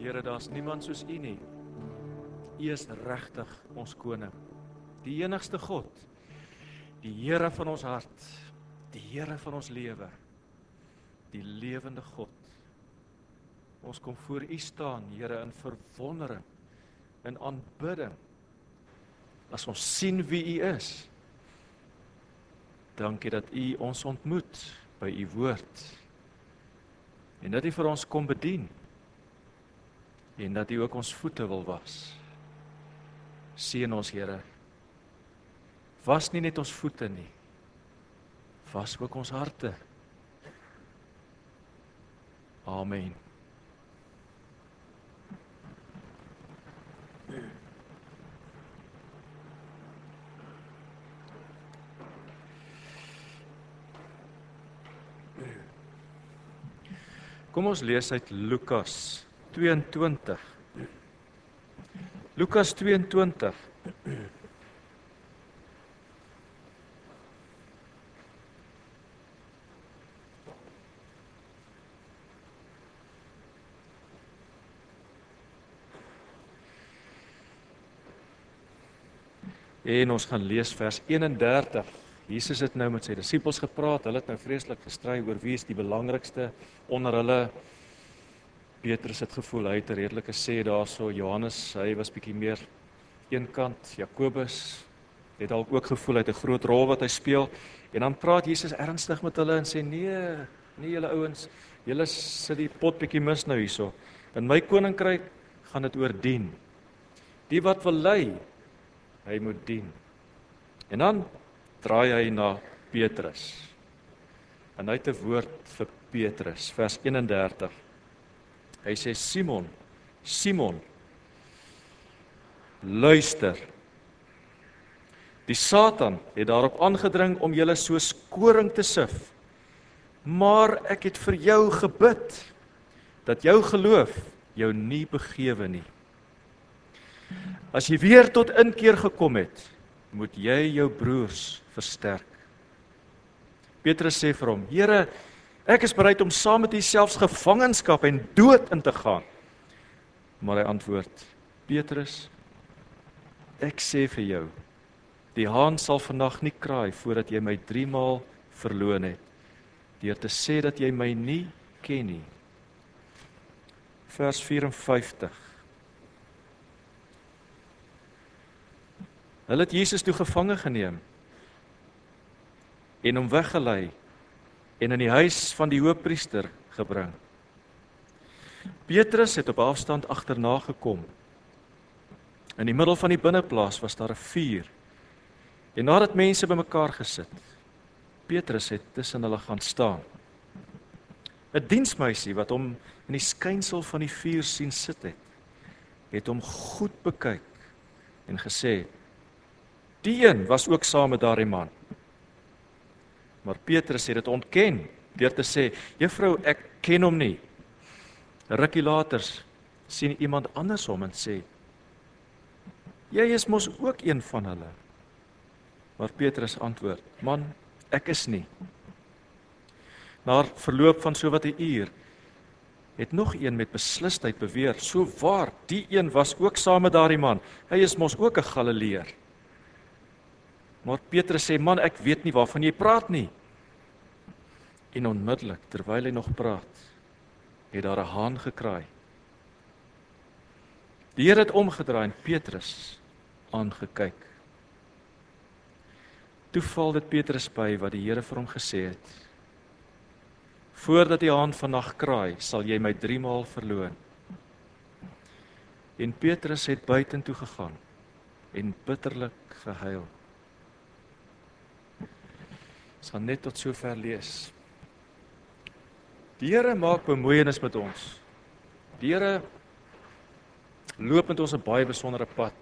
Here, daar's niemand soos U nie. U is regtig ons koning. Die enigste God. Die Here van ons hart. Die Here van ons lewe. Die lewende God. Ons kom voor U staan, Here, in verwondering, in aanbidding. As ons sien wie U is. Dankie dat U ons ontmoet by U woord. En dat U vir ons kom bedien. En dat U ook ons voete wil was. Seën ons, Here. Was nie net ons voete nie. Was ook ons harte. Amen. Kom ons lees uit Lukas 22. Lukas 22. En ons gaan lees vers 31. Jesus het nou met sy disippels gepraat. Hulle het nou vreeslik gestry oor wie is die belangrikste onder hulle. Petrus het gevoel hy het 'n redelike sê daarso. Johannes, hy was bietjie meer eenkant. Jakobus het dalk ook gevoel hy het 'n groot rol wat hy speel. En dan praat Jesus ernstig met hulle en sê: "Nee, nee julle ouens, julle sit die pot bietjie mis nou hierso. In my koninkryk gaan dit oor dien. Die wat wil lei, hy moet dien." En dan draai hy na Petrus. En hy het 'n woord vir Petrus, vers 31. Hy sê Simon, Simon, luister. Die Satan het daarop aangedring om julle soos koring te sif. Maar ek het vir jou gebid dat jou geloof jou nie begewe nie. As jy weer tot inkeer gekom het, moet jy jou broers versterk. Petrus sê vir hom: "Here, ek is bereid om saam met U selfs gevangenskap en dood in te gaan." Maar hy antwoord: "Petrus, ek sê vir jou, die haan sal vannag nie kraai voordat jy my 3 maal verloon het deur te sê dat jy my nie ken nie." Vers 54 Hulle het Jesus toe gevange geneem en hom weggelei en in die huis van die hoofpriester gebring. Petrus het op afstand agterna gekom. In die middel van die binneplaas was daar 'n vuur. En nadat mense bymekaar gesit, Petrus het tussen hulle gaan staan. 'n Diensmeisie wat hom in die skynsel van die vuur sien sit het, het hom goed bekyk en gesê: "Die een was ook saam met daardie man." Maar Petrus het dit ontken deur te sê: "Juffrou, ek ken hom nie." Rukkie later sien iemand anders hom en sê: "Jy is mos ook een van hulle." Maar Petrus antwoord: "Man, ek is nie." Na verloop van so wat 'n uur het nog een met beslisheid beweer: "So waar, die een was ook saam met daardie man. Hy is mos ook 'n Galileër." Maar Petrus sê: "Man, ek weet nie waarvan jy praat nie." En onmiddellik terwyl hy nog praat, het daar 'n haan gekraai. Die Here het omgedraai en Petrus aangekyk. Toe val dit Petrus by wat die Here vir hom gesê het: "Voordat die haan vannag kraai, sal jy my 3 maal verloon." En Petrus het buitentoe gegaan en bitterlik gehuil. Ons gaan net tot sover lees. Die Here maak bemoeienis met ons. Die Here loop met ons 'n baie besondere pad.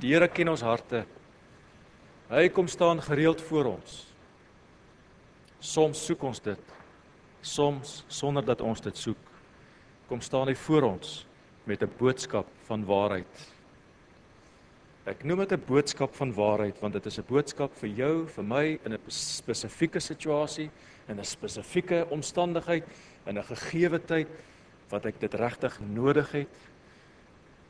Die Here ken ons harte. Hy kom staan gereeld voor ons. Soms soek ons dit. Soms sonder dat ons dit soek. Kom staan hy voor ons met 'n boodskap van waarheid. Ek noem dit 'n boodskap van waarheid want dit is 'n boodskap vir jou, vir my in 'n spesifieke situasie, in 'n spesifieke omstandigheid, in 'n gegeewe tyd wat ek dit regtig nodig het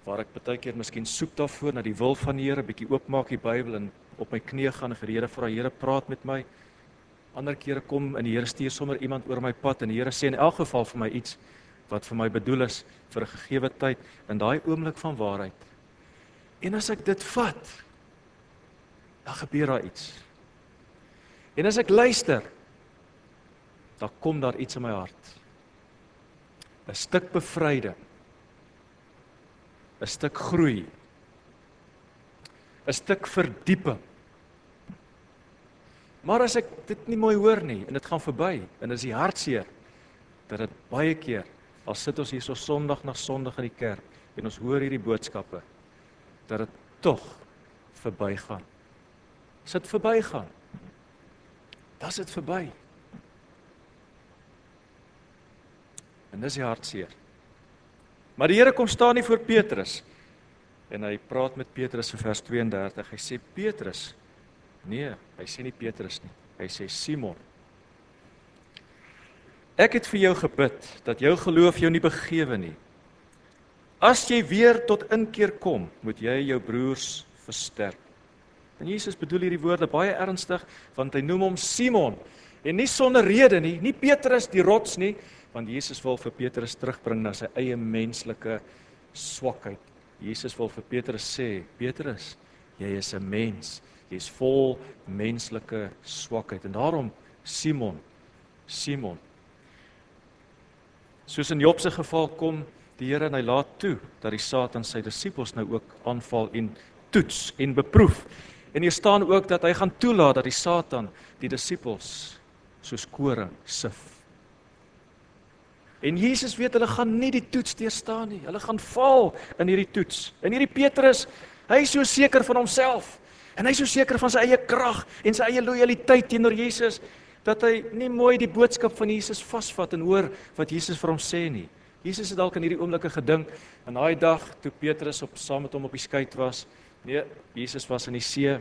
waar ek baie keer miskien soek daarvoor na die wil van die Here, bietjie oopmaak die Bybel en op my knieë gaan en vir die Here vra, Here praat met my. Ander kere kom en die Here stuur sommer iemand oor my pad en die Here sê in elk geval vir my iets wat vir my bedoel is vir 'n gegeewe tyd in daai oomblik van waarheid. En as ek dit vat, dan gebeur daar iets. En as ek luister, dan kom daar iets in my hart. 'n Stuk bevryding. 'n Stuk groei. 'n Stuk verdieping. Maar as ek dit nie mooi hoor nie en dit gaan verby en dit is die hartseer dat dit baie keer al sit ons hier so Sondag na Sondag in die kerk en ons hoor hierdie boodskappe dat dit tog verbygaan. As dit verbygaan, dan is dit verby. En dis die hartseer. Maar die Here kom staan nie voor Petrus en hy praat met Petrus in vers 32. Hy sê Petrus, nee, hy sê nie Petrus nie. Hy sê Simon. Ek het vir jou gebid dat jou geloof jou nie begewe nie. As jy weer tot inkeer kom, moet jy jou broers versterk. En Jesus bedoel hierdie woorde baie ernstig want hy noem hom Simon en nie sonder rede nie, nie Petrus die rots nie, want Jesus wil vir Petrus terugbring na sy eie menslike swakheid. Jesus wil vir Petrus sê, Petrus, jy is 'n mens. Jy's vol menslike swakheid en daarom Simon, Simon. Soos in Job se geval kom die Here en hy laat toe dat die Satan sy disippels nou ook aanval en toets en beproef. En hier staan ook dat hy gaan toelaat dat die Satan die disippels soos koring sif. En Jesus weet hulle gaan nie die toets deurstaan nie. Hulle gaan val in hierdie toets. En hierdie Petrus, hy is so seker van homself en hy is so seker van sy eie krag en sy eie lojaliteit teenoor Jesus dat hy nie mooi die boodskap van Jesus vasvat en hoor wat Jesus vir hom sê nie. Jesus het dalk in hierdie oomblikke gedink aan daai dag toe Petrus op saam met hom op die skei was. Nee, Jesus was in die see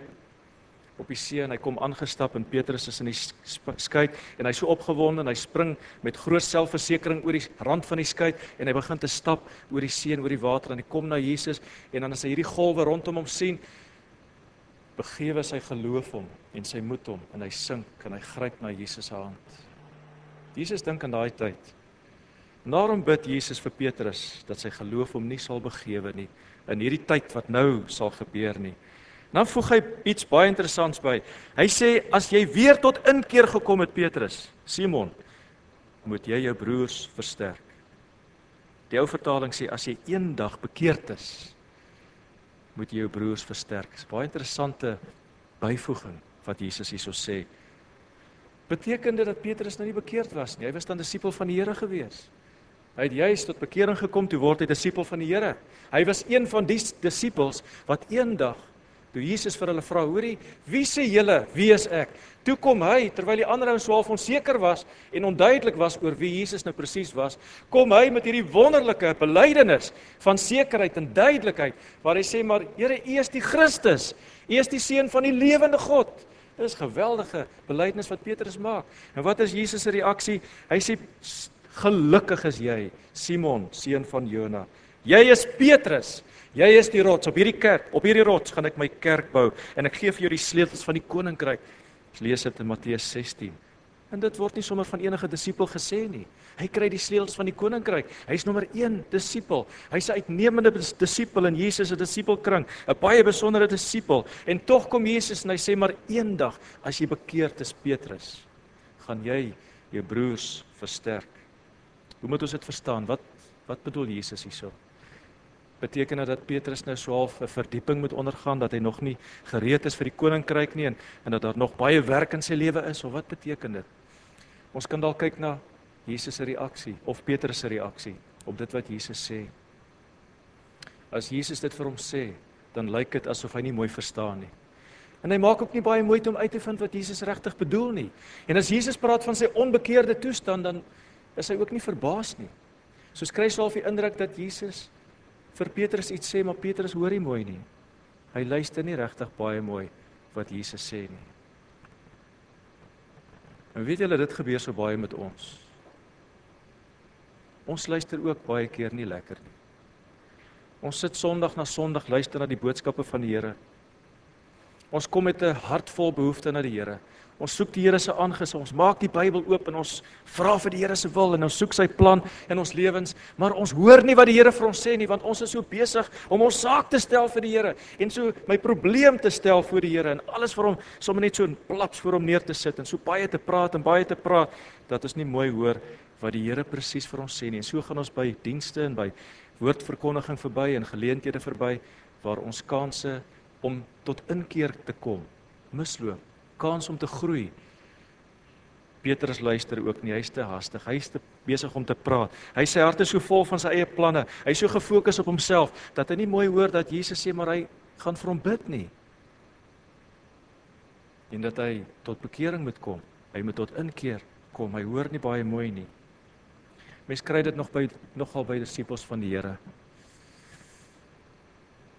op die see en hy kom aangestap en Petrus is in die skei en hy so opgewonde en hy spring met groot selfversekering oor die rand van die skei en hy begin te stap oor die see en oor die water en hy kom na Jesus en dan as hy hierdie golwe rondom hom sien begewe sy geloof hom en sy moed hom en hy sink en hy gryp na Jesus se hand. Jesus dink aan daai tyd. Daarom bid Jesus vir Petrus dat sy geloof hom nie sal begewe nie in hierdie tyd wat nou sal gebeur nie. Dan voeg hy iets baie interessants by. Hy sê as jy weer tot inkeer gekom het Petrus, Simon, moet jy jou broers versterk. Die ou vertaling sê as jy eendag bekeerd is, moet jy jou broers versterk. Dis baie interessante byvoeging wat Jesus hierso sê. Beteken dit dat Petrus nou nie bekeerd was nie? Hy was dan disipel van die Here gewees. Hy het juis tot bekering gekom toe word hy disipel van die Here. Hy was een van die disippels wat eendag Toe Jesus vir hulle vra, hoorie, wie sê julle, wie is ek? Toe kom hy terwyl die ander ouens so half onseker was en onduidelik was oor wie Jesus nou presies was, kom hy met hierdie wonderlike belydenis van sekerheid en duidelikheid waar hy sê maar Here, U is die Christus. U is die seun van die lewende God. Dit is geweldige belydenis wat Petrus maak. En wat is Jesus se reaksie? Hy sê gelukkig is jy, Simon, seun van Jona. Jy is Petrus. Jy is die rots op hierdie kerk. Op hierdie rots gaan ek my kerk bou en ek gee vir jou die sleutels van die koninkryk. Ons lees dit in Matteus 16. En dit word nie sommer van enige disipel gesê nie. Hy kry die sleutels van die koninkryk. Hy's nommer 1 disipel. Hy's 'n uitnemende disipel in Jesus se disipelkring, 'n baie besondere disipel. En tog kom Jesus en hy sê maar eendag as jy bekeerd is Petrus, gaan jy jou broers versterk. Hoe moet ons dit verstaan? Wat wat bedoel Jesus hierso? beteken dit dat Petrus nou so half 'n verdieping moet ondergaan dat hy nog nie gereed is vir die koninkryk nie en en dat daar nog baie werk in sy lewe is of wat beteken dit? Ons kan dalk kyk na Jesus se reaksie of Petrus se reaksie op dit wat Jesus sê. As Jesus dit vir hom sê, dan lyk dit asof hy nie mooi verstaan nie. En hy maak ook nie baie moeite om uit te vind wat Jesus regtig bedoel nie. En as Jesus praat van sy onbekeerde toestand, dan is hy ook nie verbaas nie. Soos kry al die indruk dat Jesus vir Petrus iets sê, maar Petrus hoor nie mooi nie. Hy luister nie regtig baie mooi wat Jesus sê nie. En weet julle dit gebeur so baie met ons. Ons luister ook baie keer nie lekker nie. Ons sit Sondag na Sondag luister na die boodskappe van die Here. Ons kom met 'n hart vol behoefte na die Here. Ons soek die Here se aangesig. Ons maak die Bybel oop en ons vra vir die Here se wil en ons soek sy plan in ons lewens, maar ons hoor nie wat die Here vir ons sê nie want ons is so besig om ons saak te stel vir die Here en so my probleem te stel voor die Here en alles vir hom sommer net so in plaps voor hom neer te sit en so baie te praat en baie te praat dat ons nie mooi hoor wat die Here presies vir ons sê nie. En so gaan ons by dienste en by woordverkondiging verby en geleenthede verby waar ons kansse om tot inkeer te kom. Misloop kans om te groei. Petrus luister ook nie hy's te hastig hy's te besig om te praat. Hy sê hart is so vol van sy eie planne. Hy's so gefokus op homself dat hy nie mooi hoor dat Jesus sê maar hy gaan vir hom bid nie. En dat hy tot bekering moet kom hy moet tot inkeer kom. Hy hoor nie baie mooi nie. Mens kry dit nog by nogal by disippels van die Here.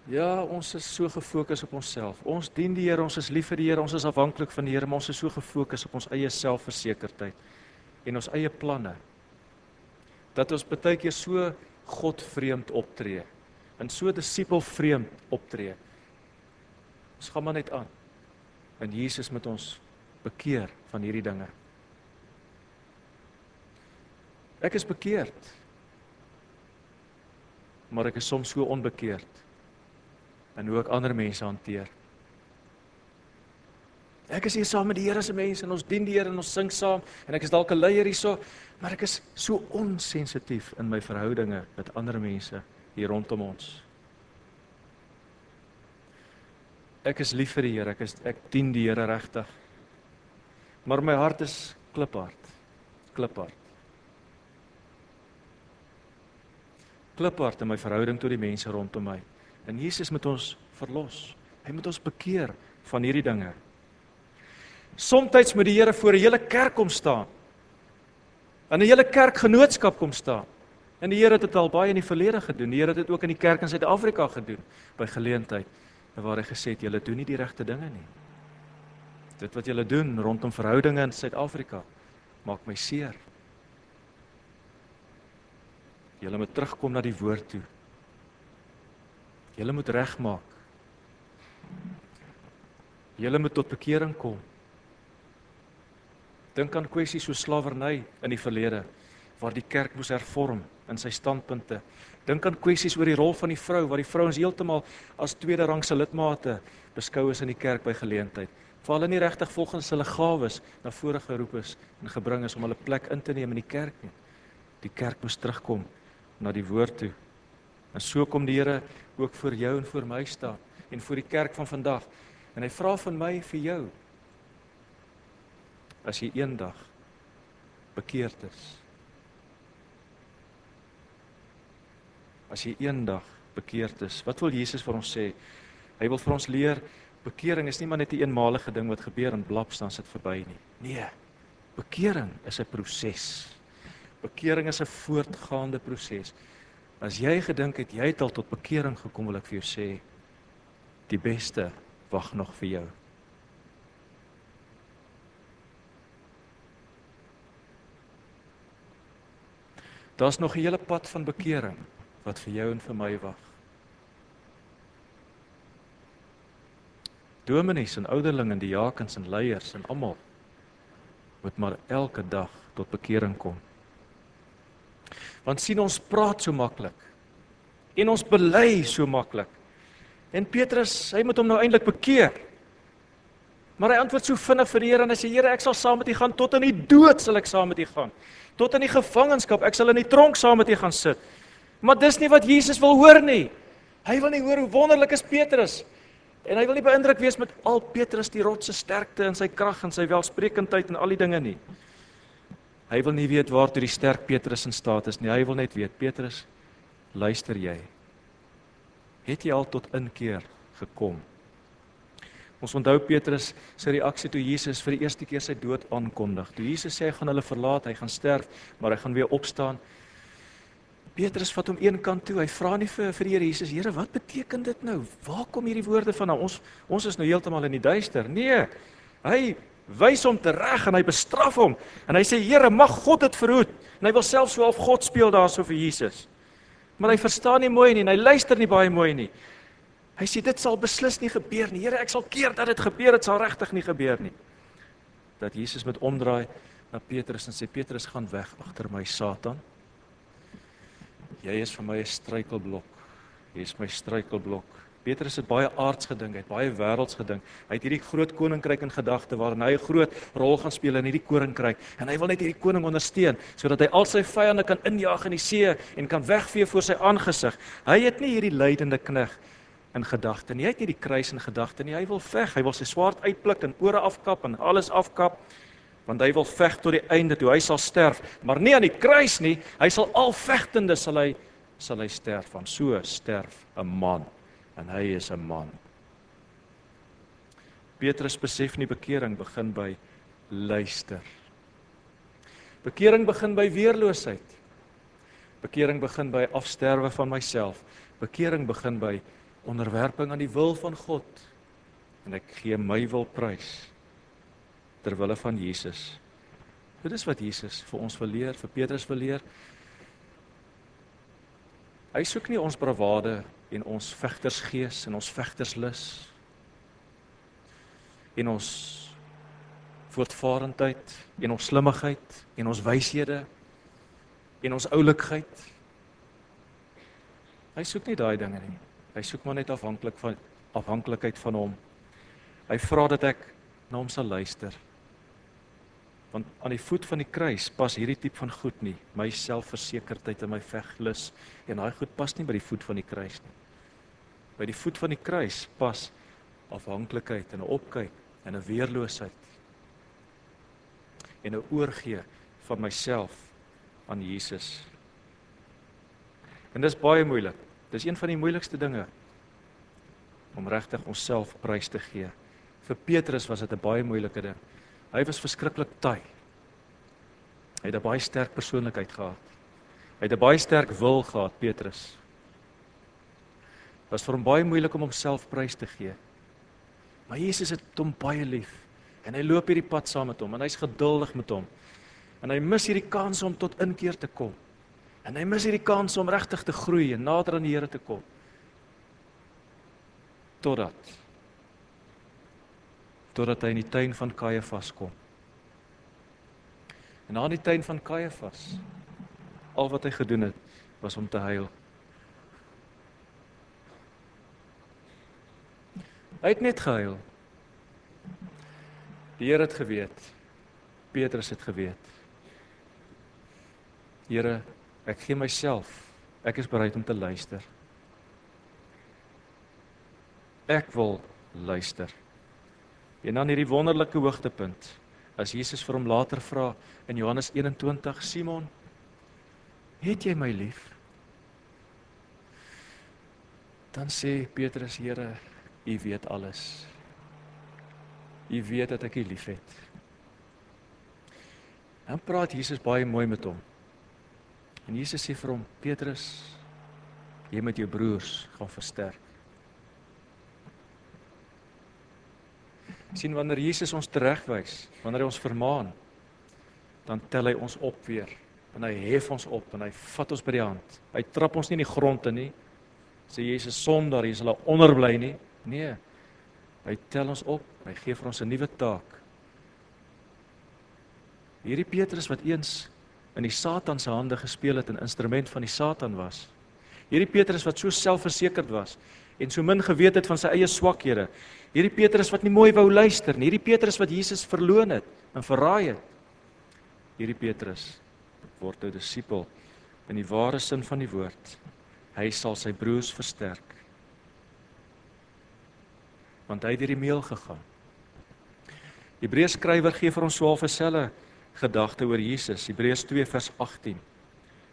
Ja, ons is so gefokus op onsself. Ons dien die Here, ons is lief vir die Here, ons is afhanklik van die Here, maar ons is so gefokus op ons eie selfversekerdheid en ons eie planne dat ons baie keer so godvreemd optree en so disipelvreemd optree. Ons gaan maar net aan. En Jesus met ons bekeer van hierdie dinge. Ek is bekeerd. Maar ek is soms so onbekeerd in hoe ek ander mense hanteer. Ek is hier saam met die Here se mense en ons dien die Here en ons sing saam en ek is dalk 'n leier hierso, maar ek is so onsensitief in my verhoudinge met ander mense hier rondom ons. Ek is lief vir die Here, ek is ek dien die Here regtig. Maar my hart is kliphard. Kliphard. kliphard in my verhouding tot die mense rondom my. En Jesus moet ons verlos. Hy moet ons bekeer van hierdie dinge. Somstyds moet die Here voor 'n hele kerk kom staan. In 'n hele kerkgenootskap kom staan. En die Here het dit al baie in die verlede gedoen. Die Here het dit ook in die kerk in Suid-Afrika gedoen by geleentheid waar hy gesê het julle doen nie die regte dinge nie. Dit wat julle doen rondom verhoudinge in Suid-Afrika maak my seer. Julle moet terugkom na die woord toe. Julle moet regmaak. Julle moet tot bekering kom. Dink aan kwessies so slawerny in die verlede waar die kerk moes hervorm in sy standpunte. Dink aan kwessies oor die rol van die vrou waar die vrouens heeltemal as tweede rangse lidmate beskou is in die kerk by geleentheid. Val hulle nie regtig volgens hulle gawes na vore geroep is en gebring is om hulle plek in te neem in die kerk nie. Die kerk moes terugkom na die woord toe. En so kom die Here ook vir jou en vir my staan en vir die kerk van vandag. En hy vra van my vir jou as jy eendag bekeerd is. As jy eendag bekeerd is, wat wil Jesus vir ons sê? Hy wil vir ons leer bekering is nie maar net 'n eenmalige ding wat gebeur en blaps dan sit verby nie. Nee. Bekering is 'n proses. Bekering is 'n voortgaande proses. As jy gedink het jy het al tot bekering gekom, wil ek vir jou sê die beste wag nog vir jou. Daar's nog 'n hele pad van bekering wat vir jou en vir my wag. Dominees en ouderlinge en diakens en leiers en almal moet maar elke dag tot bekering kom. Want sien ons praat so maklik. En ons bely so maklik. En Petrus, hy moet hom nou eintlik bekeer. Maar hy antwoord so vinnig vir die Here en hy sê Here, ek sal saam met U gaan tot in die dood sal ek saam met U gaan. Tot in die gevangenskap, ek sal in die tronk saam met U gaan sit. Maar dis nie wat Jesus wil hoor nie. Hy wil nie hoor hoe wonderlik is Petrus. En hy wil nie beïndruk wees met al Petrus die rotse sterkte en sy krag en sy welsprekendheid en al die dinge nie. Hy wil nie weet waartoe die sterk Petrus in staat is nie. Hy wil net weet, Petrus, luister jy? Het jy al tot inkeer gekom? Ons onthou Petrus se reaksie toe Jesus vir die eerste keer sy dood aankondig. Toe Jesus sê hy gaan hulle verlaat, hy gaan sterf, maar hy gaan weer opstaan. Petrus vat hom een kant toe. Hy vra nie vir vir die Here Jesus, Here, wat beteken dit nou? Waar kom hierdie woorde vandaan? Ons ons is nou heeltemal in die duister. Nee. Hy wys hom tereg en hy bestraf hom. En hy sê Here, mag God dit verhoed. En hy wil self so half God speel daarso vir Jesus. Maar hy verstaan nie mooi nie en hy luister nie baie mooi nie. Hy sê dit sal beslis nie gebeur nie. Here, ek sal keer dat dit gebeur, dit sal regtig nie gebeur nie. Dat Jesus met omdraai na Petrus en sê Petrus gaan weg agter my Satan. Jy is vir my 'n struikelblok. Jy is my struikelblok. Petrus het baie aards gedink, hy het baie wêrelds gedink. Hy het hierdie groot koninkryk in gedagte waarin hy 'n groot rol gaan speel in hierdie koninkryk en hy wil net hierdie koning ondersteun sodat hy al sy vyande kan injaag in die see en kan wegvee voor sy aangesig. Hy het nie hierdie lydende knegg in gedagte nie. Hy het nie die kruis in gedagte nie. Hy wil veg. Hy wil sy swaard uitpluk en ore afkap en alles afkap want hy wil veg tot die einde toe hy sal sterf, maar nie aan die kruis nie. Hy sal al vegtende sal hy sal hy sterf van so sterf 'n man en hy is 'n man. Petrus besef nie bekering begin by luister. Bekering begin by weerloosheid. Bekering begin by afsterwe van myself. Bekering begin by onderwerping aan die wil van God en ek gee my wil prys ter wille van Jesus. Dit is wat Jesus vir ons wil leer, vir Petrus wil leer. Hy soek nie ons bravade en ons vegtersgees en ons vegterslus en ons voortvarendheid en ons slimmigheid en ons wyshede en ons oulikheid. Hy soek nie daai dinge nie. Hy soek maar net afhanklik van afhanklikheid van hom. Hy vra dat ek na hom sal luister. Want aan die voet van die kruis pas hierdie tipe van goed nie. My selfversekerdheid en my veglus en daai goed pas nie by die voet van die kruis nie. By die voet van die kruis pas afhanklikheid en 'n opkyk en 'n weerloosheid en 'n oorgee van myself aan Jesus. En dis baie moeilik. Dis een van die moeilikste dinge om regtig onsself prys te gee. Vir Petrus was dit 'n baie moeilike ding. Hy was verskriklik taai. Hy het 'n baie sterk persoonlikheid gehad. Hy het 'n baie sterk wil gehad, Petrus. Was vir hom baie moeilik om homself prys te gee. Maar Jesus het hom baie lief en hy loop hierdie pad saam met hom en hy's geduldig met hom. En hy mis hierdie kans om tot inkeer te kom. En hy mis hierdie kans om regtig te groei en nader aan die Here te kom. Totdat totdat hy in die tuin van Kajafas kom. En na die tuin van Kajafas al wat hy gedoen het was om te huil. Hy het net gehuil. Die Here het geweet. Petrus het geweet. Here Ek gee myself. Ek is bereid om te luister. Ek wil luister. En dan hierdie wonderlike hoogtepunt. As Jesus vir hom later vra in Johannes 21, Simon, het jy my lief? Dan sê Petrus, Here, U weet alles. U weet dat ek U liefhet. Dan praat Jesus baie mooi met hom. En Jesus sê vir hom: "Petrus, jy met jou broers gaan versterk." Sien wanneer Jesus ons teregwys, wanneer hy ons vermaan, dan tel hy ons op weer en hy hef ons op en hy vat ons by die hand. Hy trap ons nie in die grond in nie. Sê Jesus sonder jy sal onderbly nie. Nee. Hy tel ons op. Hy gee vir ons 'n nuwe taak. Hierdie Petrus wat eens in die Satan se hande gespeel het en instrument van die Satan was. Hierdie Petrus wat so selfversekerd was en so min geweet het van sy eie swakhede. Hierdie Petrus wat nie mooi wou luister nie. Hierdie Petrus wat Jesus verloon het en verraai het. Hierdie Petrus word 'n disipel in die ware sin van die woord. Hy sal sy broers versterk. Want hy het hierdie meel gegaan. Hebreërs skrywer gee vir ons swaar vir selle gedagte oor Jesus. Hebreërs 2 vers 18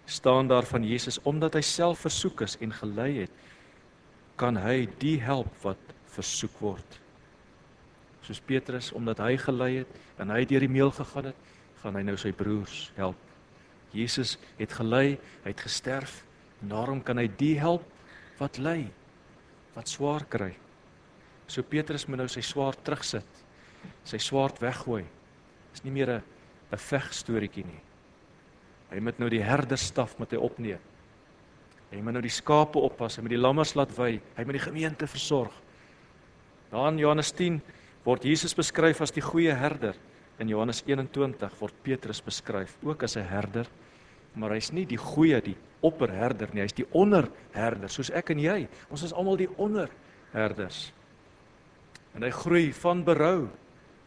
staan daar van Jesus omdat hy self versoek is en gelei het, kan hy die help wat versoek word. Soos Petrus omdat hy gelei het en hy deur die meel gegaan het, gaan hy nou sy broers help. Jesus het gelei, hy het gesterf en daarom kan hy die help wat ly, wat swaar kry. So Petrus moet nou sy swaar terugsit sy swaard weggooi. Dis nie meer 'n 'n vegstorieetjie nie. Hy moet nou die herderstaf met hy opneem. Hy moet nou die skape oppas, hy moet die lammers laat wy, hy moet die gemeente versorg. Daar in Johannes 10 word Jesus beskryf as die goeie herder. In Johannes 21 word Petrus beskryf ook as 'n herder, maar hy's nie die goeie, die opperherder nie, hy's die onderherder, soos ek en jy. Ons is almal die onderherders. En hy groei van berou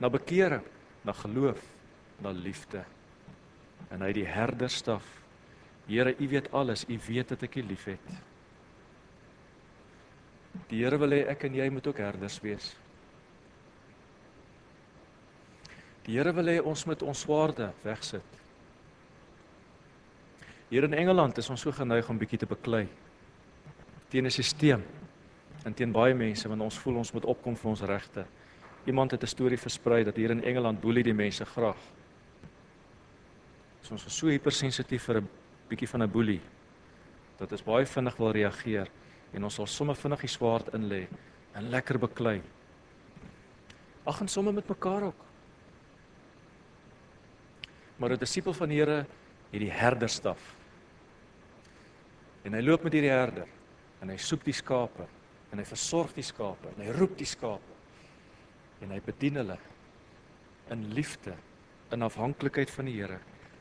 na bekering, na geloof, na liefde. En hy die herderstaf. Here, U weet alles, U weet dat ek U liefhet. Die Here wil hê ek en jy moet ook herders wees. Die Here wil hê ons moet ons swaarde wegsit. Hier in Engeland is ons so geneig om bietjie te beklei teen 'n stelsel en teen baie mense want ons voel ons moet opkom vir ons regte. Iemand het 'n storie versprei dat hier in Engeland boelie die mense graag. So ons is so hypersensitief vir 'n bietjie van 'n boelie dat ons baie vinnig wil reageer en ons sal sommer vinnig die swaard in lê en lekker beklei. Ag en sommer met mekaar ook. Maar 'n disipel van die Here het die herderstaf. En hy loop met hierdie herder en hy soek die skape en hy versorg die skape en hy roep die skape en hy bedien hulle in liefde in afhanklikheid van die Here.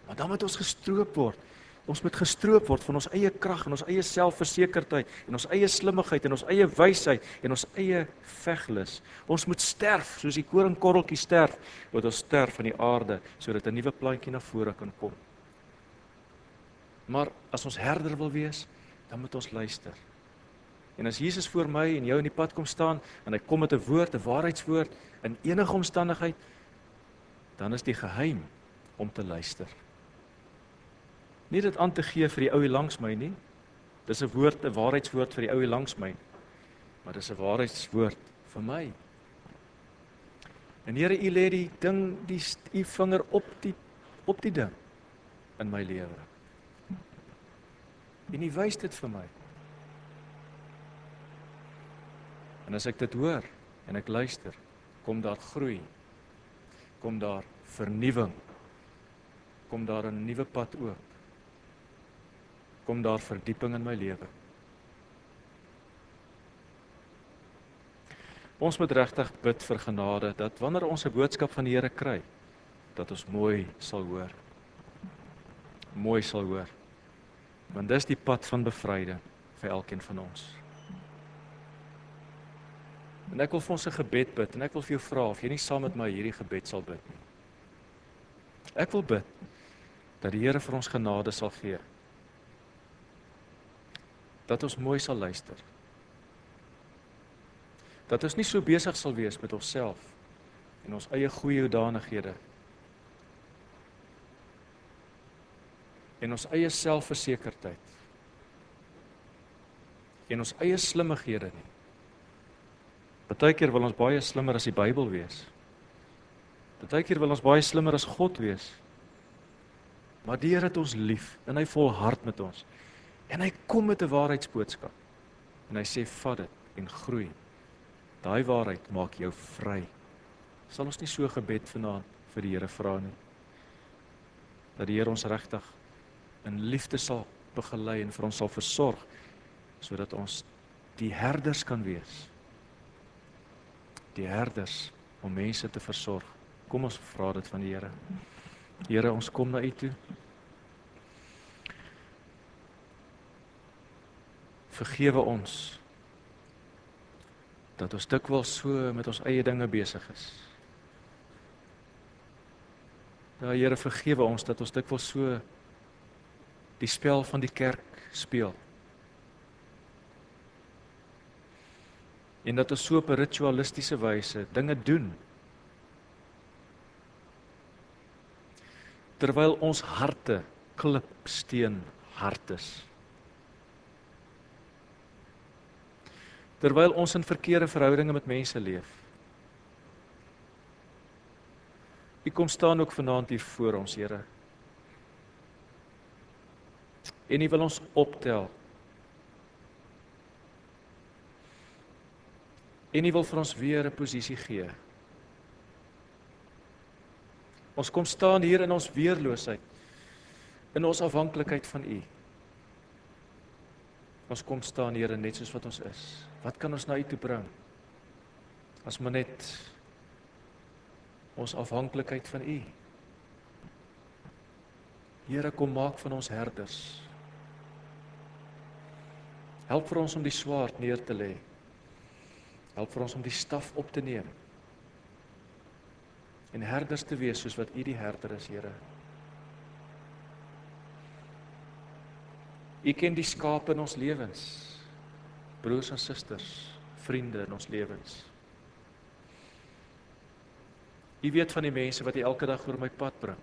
Maar dan moet ons gestroop word Ons moet gestroop word van ons eie krag en ons eie selfversekerdheid en ons eie slimmigheid en ons eie wysheid en ons eie veglus. Ons moet sterf soos die koringkorreltjie sterf, moet ons sterf van die aarde sodat 'n nuwe plantjie na vore kan kom. Maar as ons herder wil wees, dan moet ons luister. En as Jesus voor my en jou in die pad kom staan en hy kom met 'n woord, 'n waarheidswoord in enige omstandigheid, dan is die geheim om te luister nie dit aan te gee vir die ou hier langs my nie. Dis 'n woord, 'n waarheidswoord vir die ou hier langs my. Maar dis 'n waarheidswoord vir my. En Here, U lê die ding, die U vinger op die op die ding in my lewe. En U wys dit vir my. En as ek dit hoor en ek luister, kom daar groei. Kom daar vernuwing. Kom daar 'n nuwe pad oop kom daar verdieping in my lewe. Ons moet regtig bid vir genade dat wanneer ons 'n boodskap van die Here kry, dat ons mooi sal hoor. Mooi sal hoor. Want dis die pad van bevryding vir elkeen van ons. En ek wil vir ons 'n gebed bid en ek wil vir jou vra of jy nie saam met my hierdie gebed sal bid nie. Ek wil bid dat die Here vir ons genade sal gee dat ons mooi sal luister. Dat ons nie so besig sal wees met onsself en ons eie goeie hoedanighede en ons eie selfversekerdheid en ons eie slimmighede nie. Partykeer wil ons baie slimmer as die Bybel wees. Partykeer wil ons baie slimmer as God wees. Maar die Here het ons lief en hy volhard met ons. En hy kom met 'n waarheidsboodskap. En hy sê vat dit en groei. Daai waarheid maak jou vry. Sal ons nie so gebed vanaand vir die Here vra nie. Dat die Here ons regtig in liefde sal begelei en vir ons sal versorg sodat ons die herders kan wees. Die herders om mense te versorg. Kom ons vra dit van die Here. Here, ons kom na U toe. Vergewe ons dat ons dikwels so met ons eie dinge besig is. Ja Here vergewe ons dat ons dikwels so die spel van die kerk speel. En dat ons so op 'n ritualistiese wyse dinge doen. Terwyl ons harte klipsteen hart is. Terwyl ons in verkeerde verhoudinge met mense leef. U kom staan ook vanaand hier voor ons, Here. En U wil ons optel. En U wil vir ons weer 'n posisie gee. Ons kom staan hier in ons weerloosheid. In ons afhanklikheid van U. Ons kom staan Here net soos wat ons is. Wat kan ons na U toe bring? As maar net ons afhanklikheid van U. Here kom maak van ons herders. Help vir ons om die swaard neer te lê. Help vir ons om die staf op te neem. En herders te wees soos wat U die herder is, Here. U ken die skape in ons lewens. Broers en susters, vriende in ons lewens. U weet van die mense wat U elke dag oor my pad bring.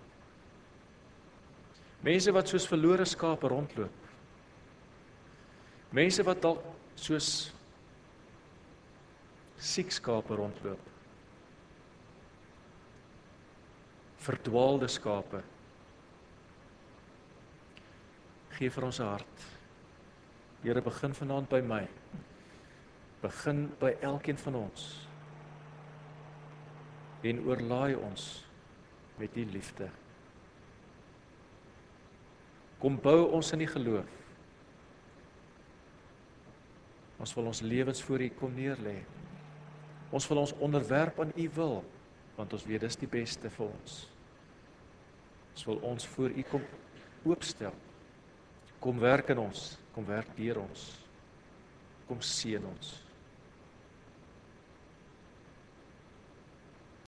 Mense wat soos verlore skape rondloop. Mense wat dalk soos siek skape rondloop. Verdwaalde skape. Gee vir ons 'n hart. Here begin vanaand by my. Begin by elkeen van ons. En oorlaai ons met u liefde. Kom bou ons in die geloof. Ons wil ons lewens voor U kom neerlê. Ons wil ons onderwerp aan U wil, want ons weet dis die beste vir ons. Ons wil ons voor U kom oopstel. Kom werk in ons, kom werk deur ons. Kom seën ons.